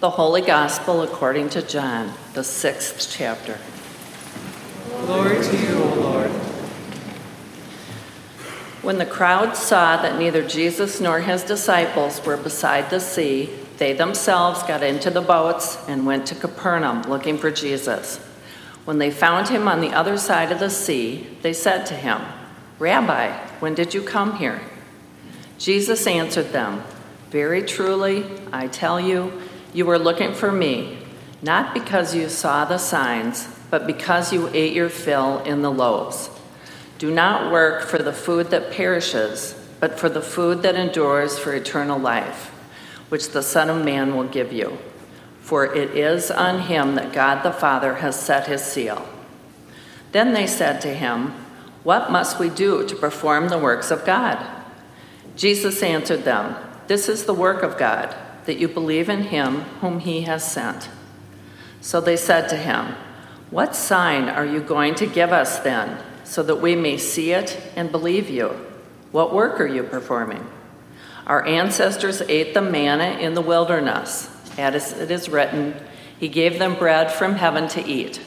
The Holy Gospel according to John, the sixth chapter. Glory to you, O Lord. When the crowd saw that neither Jesus nor his disciples were beside the sea, they themselves got into the boats and went to Capernaum looking for Jesus. When they found him on the other side of the sea, they said to him, Rabbi, when did you come here? Jesus answered them, Very truly, I tell you, you were looking for me, not because you saw the signs, but because you ate your fill in the loaves. Do not work for the food that perishes, but for the food that endures for eternal life, which the Son of Man will give you. For it is on him that God the Father has set his seal. Then they said to him, What must we do to perform the works of God? Jesus answered them, This is the work of God that you believe in him whom he has sent. So they said to him, What sign are you going to give us then, so that we may see it and believe you? What work are you performing? Our ancestors ate the manna in the wilderness. As it is written, He gave them bread from heaven to eat.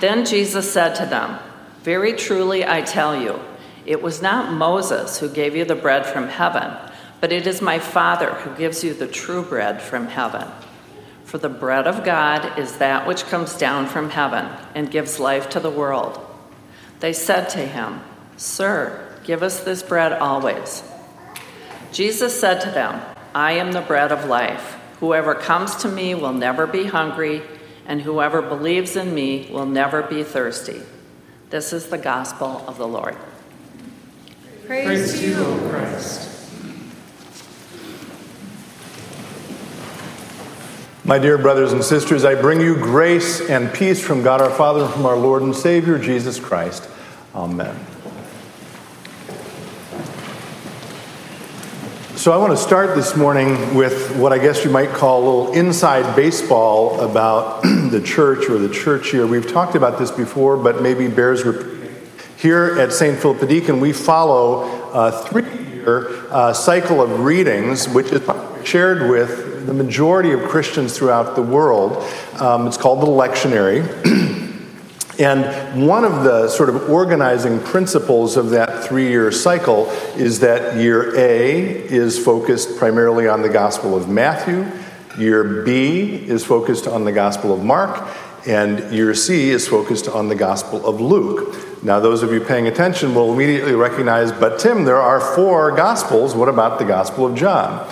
Then Jesus said to them, Very truly I tell you, it was not Moses who gave you the bread from heaven but it is my Father who gives you the true bread from heaven. For the bread of God is that which comes down from heaven and gives life to the world. They said to him, Sir, give us this bread always. Jesus said to them, I am the bread of life. Whoever comes to me will never be hungry, and whoever believes in me will never be thirsty. This is the gospel of the Lord. Praise, Praise you, O Christ. My dear brothers and sisters, I bring you grace and peace from God our Father and from our Lord and Savior, Jesus Christ. Amen. So, I want to start this morning with what I guess you might call a little inside baseball about the church or the church year. We've talked about this before, but maybe bears repeating. Here at St. Philip Deacon, we follow a three year uh, cycle of readings, which is shared with the majority of Christians throughout the world. Um, it's called the lectionary. and one of the sort of organizing principles of that three year cycle is that year A is focused primarily on the Gospel of Matthew, year B is focused on the Gospel of Mark, and year C is focused on the Gospel of Luke. Now, those of you paying attention will immediately recognize, but Tim, there are four Gospels. What about the Gospel of John?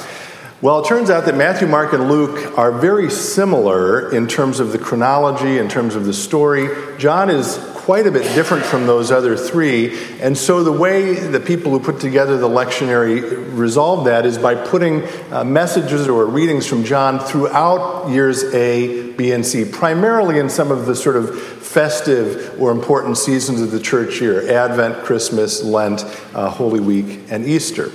Well, it turns out that Matthew, Mark, and Luke are very similar in terms of the chronology, in terms of the story. John is quite a bit different from those other three. And so the way the people who put together the lectionary resolve that is by putting uh, messages or readings from John throughout years A, B, and C, primarily in some of the sort of festive or important seasons of the church year Advent, Christmas, Lent, uh, Holy Week, and Easter.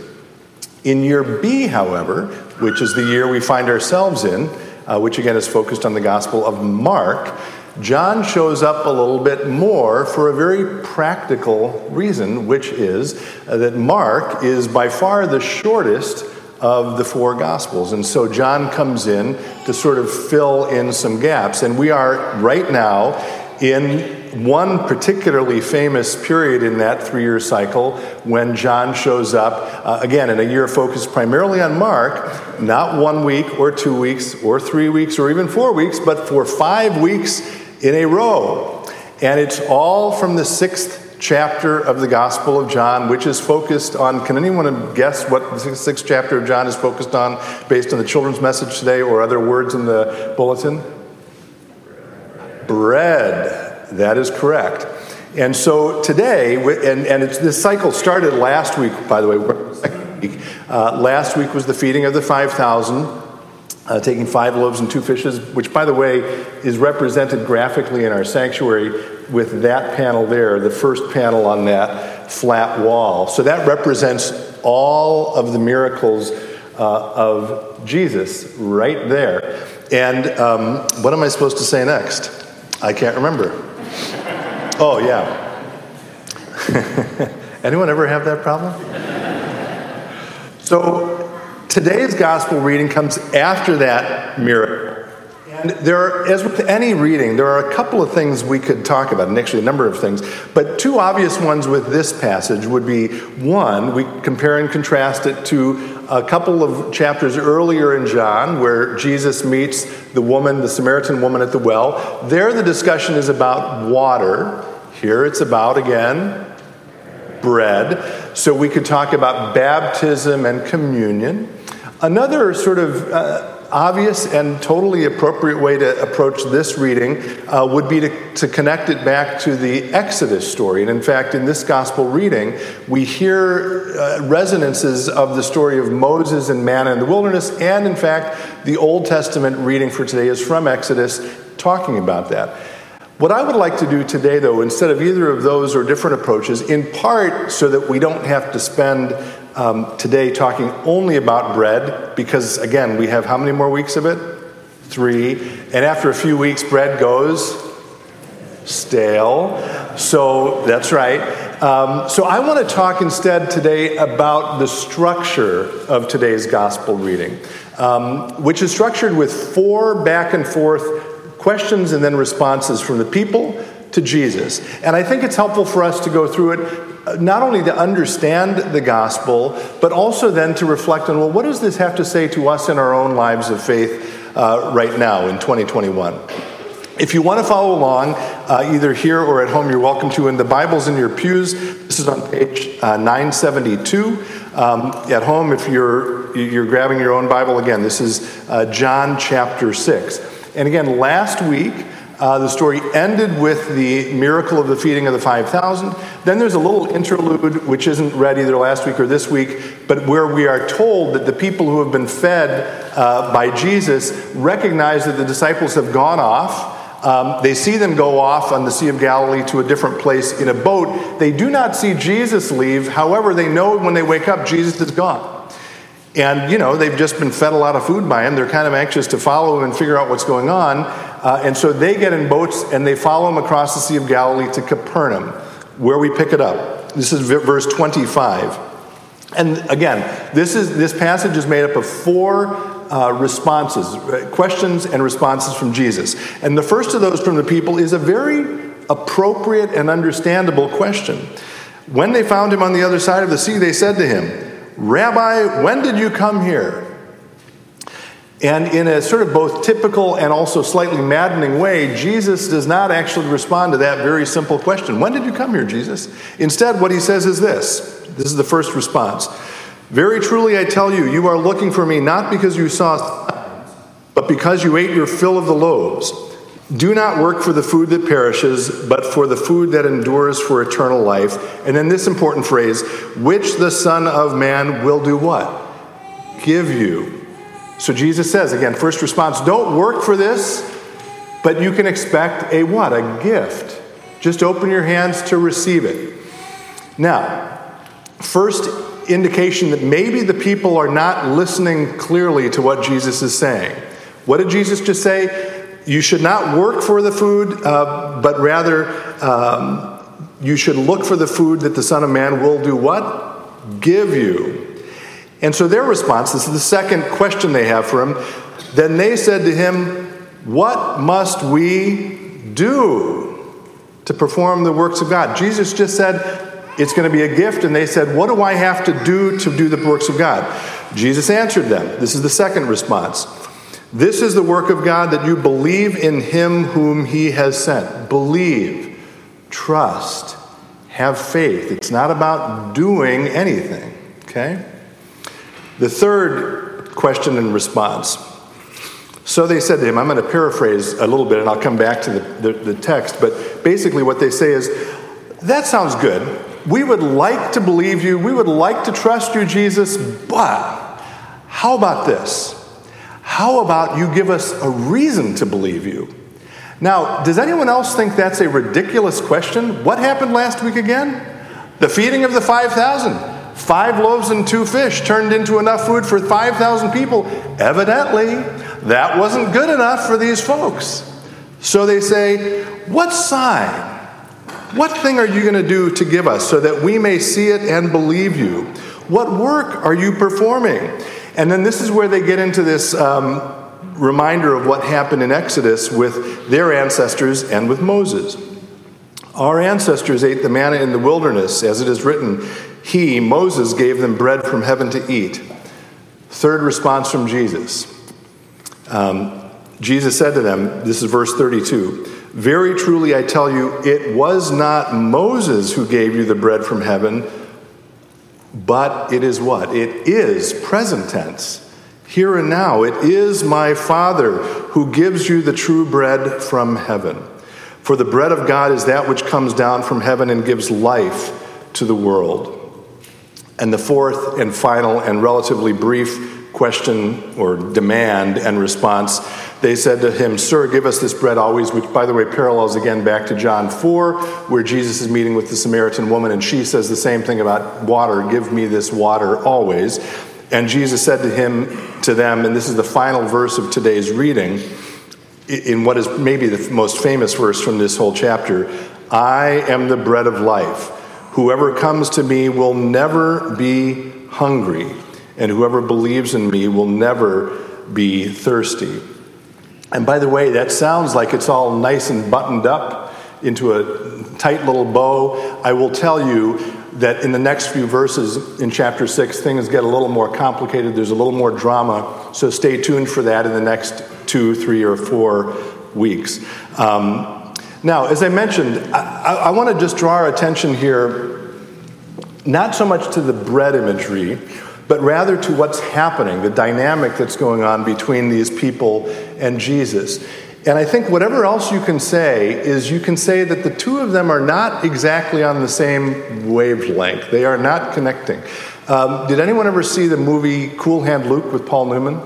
In year B, however, which is the year we find ourselves in, uh, which again is focused on the Gospel of Mark, John shows up a little bit more for a very practical reason, which is uh, that Mark is by far the shortest of the four Gospels. And so John comes in to sort of fill in some gaps. And we are right now in one particularly famous period in that three year cycle when John shows up, uh, again, in a year focused primarily on Mark, not one week or two weeks or three weeks or even four weeks, but for five weeks in a row. And it's all from the sixth chapter of the Gospel of John, which is focused on. Can anyone guess what the sixth chapter of John is focused on based on the children's message today or other words in the bulletin? Bread. That is correct. And so today, and, and this cycle started last week, by the way. Uh, last week was the feeding of the 5,000, uh, taking five loaves and two fishes, which, by the way, is represented graphically in our sanctuary with that panel there, the first panel on that flat wall. So that represents all of the miracles uh, of Jesus right there. And um, what am I supposed to say next? I can't remember. Oh, yeah. Anyone ever have that problem? So, Today's gospel reading comes after that miracle. And there are, as with any reading, there are a couple of things we could talk about, and actually a number of things. But two obvious ones with this passage would be one, we compare and contrast it to a couple of chapters earlier in John where Jesus meets the woman, the Samaritan woman at the well. There, the discussion is about water. Here, it's about, again, bread. So we could talk about baptism and communion. Another sort of uh, obvious and totally appropriate way to approach this reading uh, would be to, to connect it back to the Exodus story. And in fact, in this gospel reading, we hear uh, resonances of the story of Moses and manna in the wilderness. And in fact, the Old Testament reading for today is from Exodus, talking about that. What I would like to do today, though, instead of either of those or different approaches, in part so that we don't have to spend um, today talking only about bread, because again, we have how many more weeks of it? Three. And after a few weeks, bread goes stale. So that's right. Um, so I want to talk instead today about the structure of today's gospel reading, um, which is structured with four back and forth questions and then responses from the people to Jesus. And I think it's helpful for us to go through it not only to understand the gospel, but also then to reflect on well, what does this have to say to us in our own lives of faith uh, right now in 2021? If you want to follow along, uh, either here or at home, you're welcome to. In the Bibles in your pews, this is on page uh, 972. Um, at home, if you're you're grabbing your own Bible again, this is uh, John chapter six. And again, last week uh, the story ended with the miracle of the feeding of the 5,000. Then there's a little interlude, which isn't read either last week or this week, but where we are told that the people who have been fed uh, by Jesus recognize that the disciples have gone off. Um, they see them go off on the Sea of Galilee to a different place in a boat. They do not see Jesus leave. However, they know when they wake up, Jesus is gone. And, you know, they've just been fed a lot of food by him. They're kind of anxious to follow him and figure out what's going on. Uh, and so they get in boats and they follow him across the Sea of Galilee to Capernaum, where we pick it up. This is verse 25. And again, this, is, this passage is made up of four uh, responses, uh, questions and responses from Jesus. And the first of those from the people is a very appropriate and understandable question. When they found him on the other side of the sea, they said to him, Rabbi, when did you come here? And in a sort of both typical and also slightly maddening way, Jesus does not actually respond to that very simple question When did you come here, Jesus? Instead, what he says is this this is the first response. Very truly, I tell you, you are looking for me not because you saw, but because you ate your fill of the loaves. Do not work for the food that perishes, but for the food that endures for eternal life. And then this important phrase, which the Son of Man will do what? Give you. So Jesus says, again, first response, don't work for this, but you can expect a what? A gift. Just open your hands to receive it. Now, first indication that maybe the people are not listening clearly to what Jesus is saying. What did Jesus just say? You should not work for the food, uh, but rather um, you should look for the food that the Son of Man will do what? Give you. And so their response this is the second question they have for him. Then they said to him, What must we do to perform the works of God? Jesus just said, It's going to be a gift. And they said, What do I have to do to do the works of God? Jesus answered them. This is the second response. This is the work of God that you believe in him whom he has sent. Believe, trust, have faith. It's not about doing anything, okay? The third question and response. So they said to him, I'm going to paraphrase a little bit and I'll come back to the, the, the text, but basically what they say is, that sounds good. We would like to believe you. We would like to trust you, Jesus, but how about this? How about you give us a reason to believe you? Now, does anyone else think that's a ridiculous question? What happened last week again? The feeding of the 5,000. Five loaves and two fish turned into enough food for 5,000 people. Evidently, that wasn't good enough for these folks. So they say, What sign? What thing are you going to do to give us so that we may see it and believe you? What work are you performing? And then this is where they get into this um, reminder of what happened in Exodus with their ancestors and with Moses. Our ancestors ate the manna in the wilderness, as it is written, He, Moses, gave them bread from heaven to eat. Third response from Jesus. Um, Jesus said to them, this is verse 32 Very truly I tell you, it was not Moses who gave you the bread from heaven, but it is what? It is present tense. Here and now, it is my Father who gives you the true bread from heaven. For the bread of God is that which comes down from heaven and gives life to the world. And the fourth and final and relatively brief question or demand and response, they said to him, Sir, give us this bread always, which, by the way, parallels again back to John 4, where Jesus is meeting with the Samaritan woman, and she says the same thing about water, give me this water always. And Jesus said to him, to them, and this is the final verse of today's reading, in what is maybe the most famous verse from this whole chapter I am the bread of life. Whoever comes to me will never be hungry, and whoever believes in me will never be thirsty. And by the way, that sounds like it's all nice and buttoned up into a tight little bow. I will tell you that in the next few verses in chapter 6, things get a little more complicated. There's a little more drama. So stay tuned for that in the next two, three, or four weeks. Um, now, as I mentioned, I, I want to just draw our attention here not so much to the bread imagery, but rather to what's happening, the dynamic that's going on between these people and Jesus. And I think whatever else you can say is you can say that the two of them are not exactly on the same wavelength. They are not connecting. Um, did anyone ever see the movie Cool Hand Luke with Paul Newman?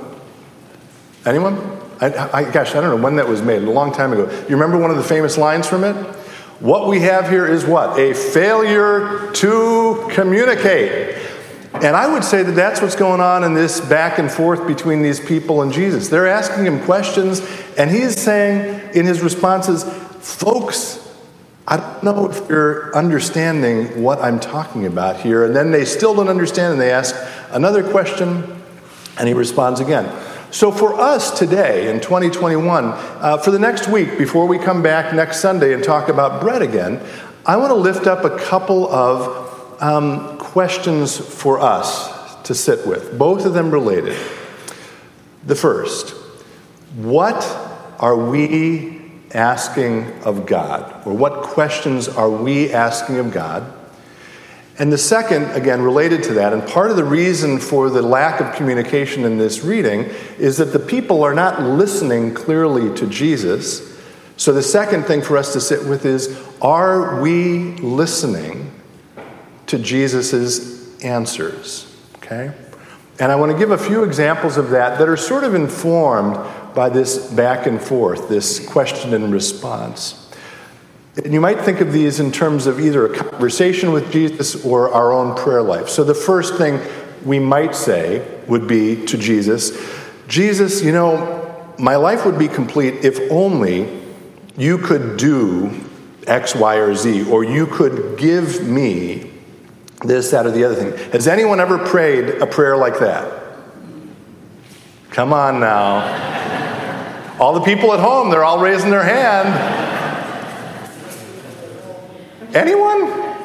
Anyone? I, I, gosh, I don't know when that was made, a long time ago. You remember one of the famous lines from it? What we have here is what? A failure to communicate. And I would say that that's what's going on in this back and forth between these people and Jesus. They're asking him questions, and he's saying in his responses, Folks, I don't know if you're understanding what I'm talking about here. And then they still don't understand, and they ask another question, and he responds again. So, for us today in 2021, uh, for the next week, before we come back next Sunday and talk about bread again, I want to lift up a couple of um, questions for us to sit with, both of them related. The first, what are we asking of God? Or what questions are we asking of God? And the second, again, related to that, and part of the reason for the lack of communication in this reading is that the people are not listening clearly to Jesus. So the second thing for us to sit with is are we listening to Jesus' answers. Okay? And I want to give a few examples of that that are sort of informed by this back and forth, this question and response. And you might think of these in terms of either a conversation with Jesus or our own prayer life. So the first thing we might say would be to Jesus Jesus, you know, my life would be complete if only you could do X, Y, or Z, or you could give me this, that, or the other thing. Has anyone ever prayed a prayer like that? Come on now. All the people at home, they're all raising their hand. Anyone?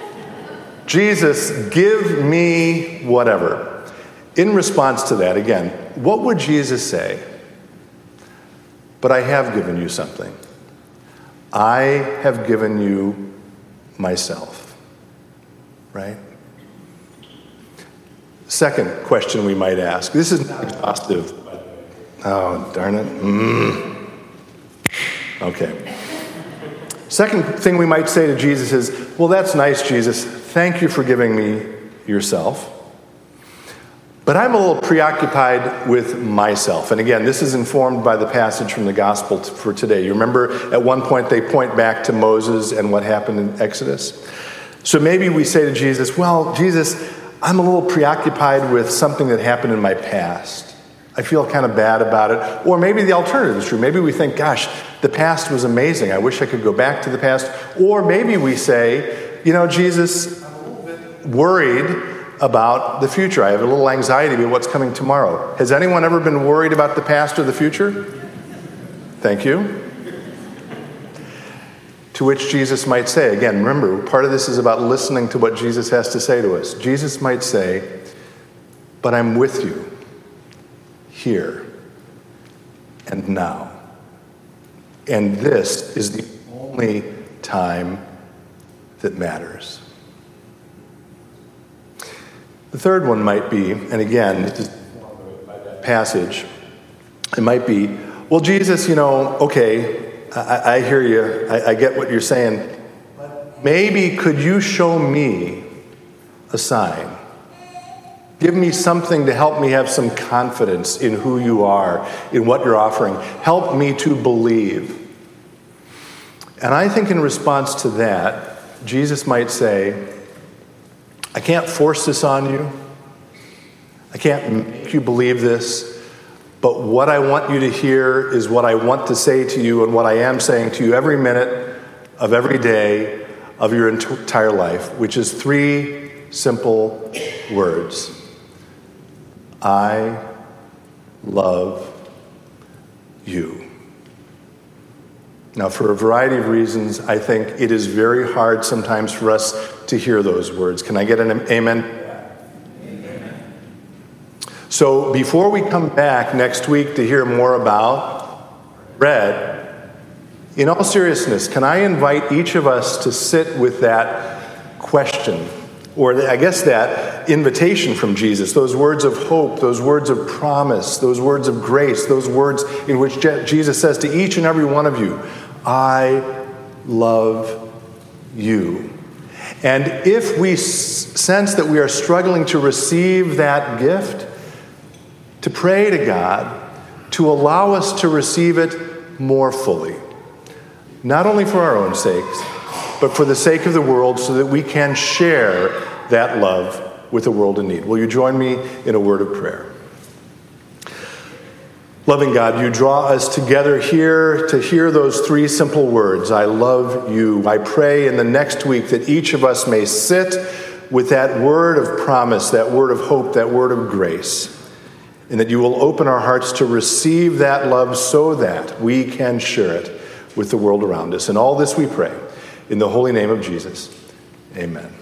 Jesus, give me whatever. In response to that, again, what would Jesus say? But I have given you something. I have given you myself. Right? Second question we might ask this is not exhaustive. Oh, darn it. Mm. Okay. Second thing we might say to Jesus is, Well, that's nice, Jesus. Thank you for giving me yourself. But I'm a little preoccupied with myself. And again, this is informed by the passage from the gospel for today. You remember at one point they point back to Moses and what happened in Exodus? So maybe we say to Jesus, Well, Jesus, I'm a little preoccupied with something that happened in my past. I feel kind of bad about it. Or maybe the alternative is true. Maybe we think, gosh, the past was amazing. I wish I could go back to the past. Or maybe we say, you know, Jesus, worried about the future. I have a little anxiety about what's coming tomorrow. Has anyone ever been worried about the past or the future? Thank you. To which Jesus might say, again, remember, part of this is about listening to what Jesus has to say to us. Jesus might say, But I'm with you here and now. And this is the only time that matters. The third one might be, and again, this is passage, it might be, well, Jesus, you know, okay, I, I hear you, I, I get what you're saying. Maybe could you show me a sign? Give me something to help me have some confidence in who you are, in what you're offering. Help me to believe. And I think in response to that, Jesus might say, I can't force this on you. I can't make you believe this. But what I want you to hear is what I want to say to you and what I am saying to you every minute of every day of your entire life, which is three simple words I love you. Now, for a variety of reasons, I think it is very hard sometimes for us to hear those words. Can I get an amen? amen? So, before we come back next week to hear more about bread, in all seriousness, can I invite each of us to sit with that question, or I guess that invitation from Jesus, those words of hope, those words of promise, those words of grace, those words in which Jesus says to each and every one of you, I love you. And if we sense that we are struggling to receive that gift, to pray to God to allow us to receive it more fully. Not only for our own sakes, but for the sake of the world so that we can share that love with the world in need. Will you join me in a word of prayer? Loving God, you draw us together here to hear those three simple words I love you. I pray in the next week that each of us may sit with that word of promise, that word of hope, that word of grace, and that you will open our hearts to receive that love so that we can share it with the world around us. And all this we pray in the holy name of Jesus. Amen.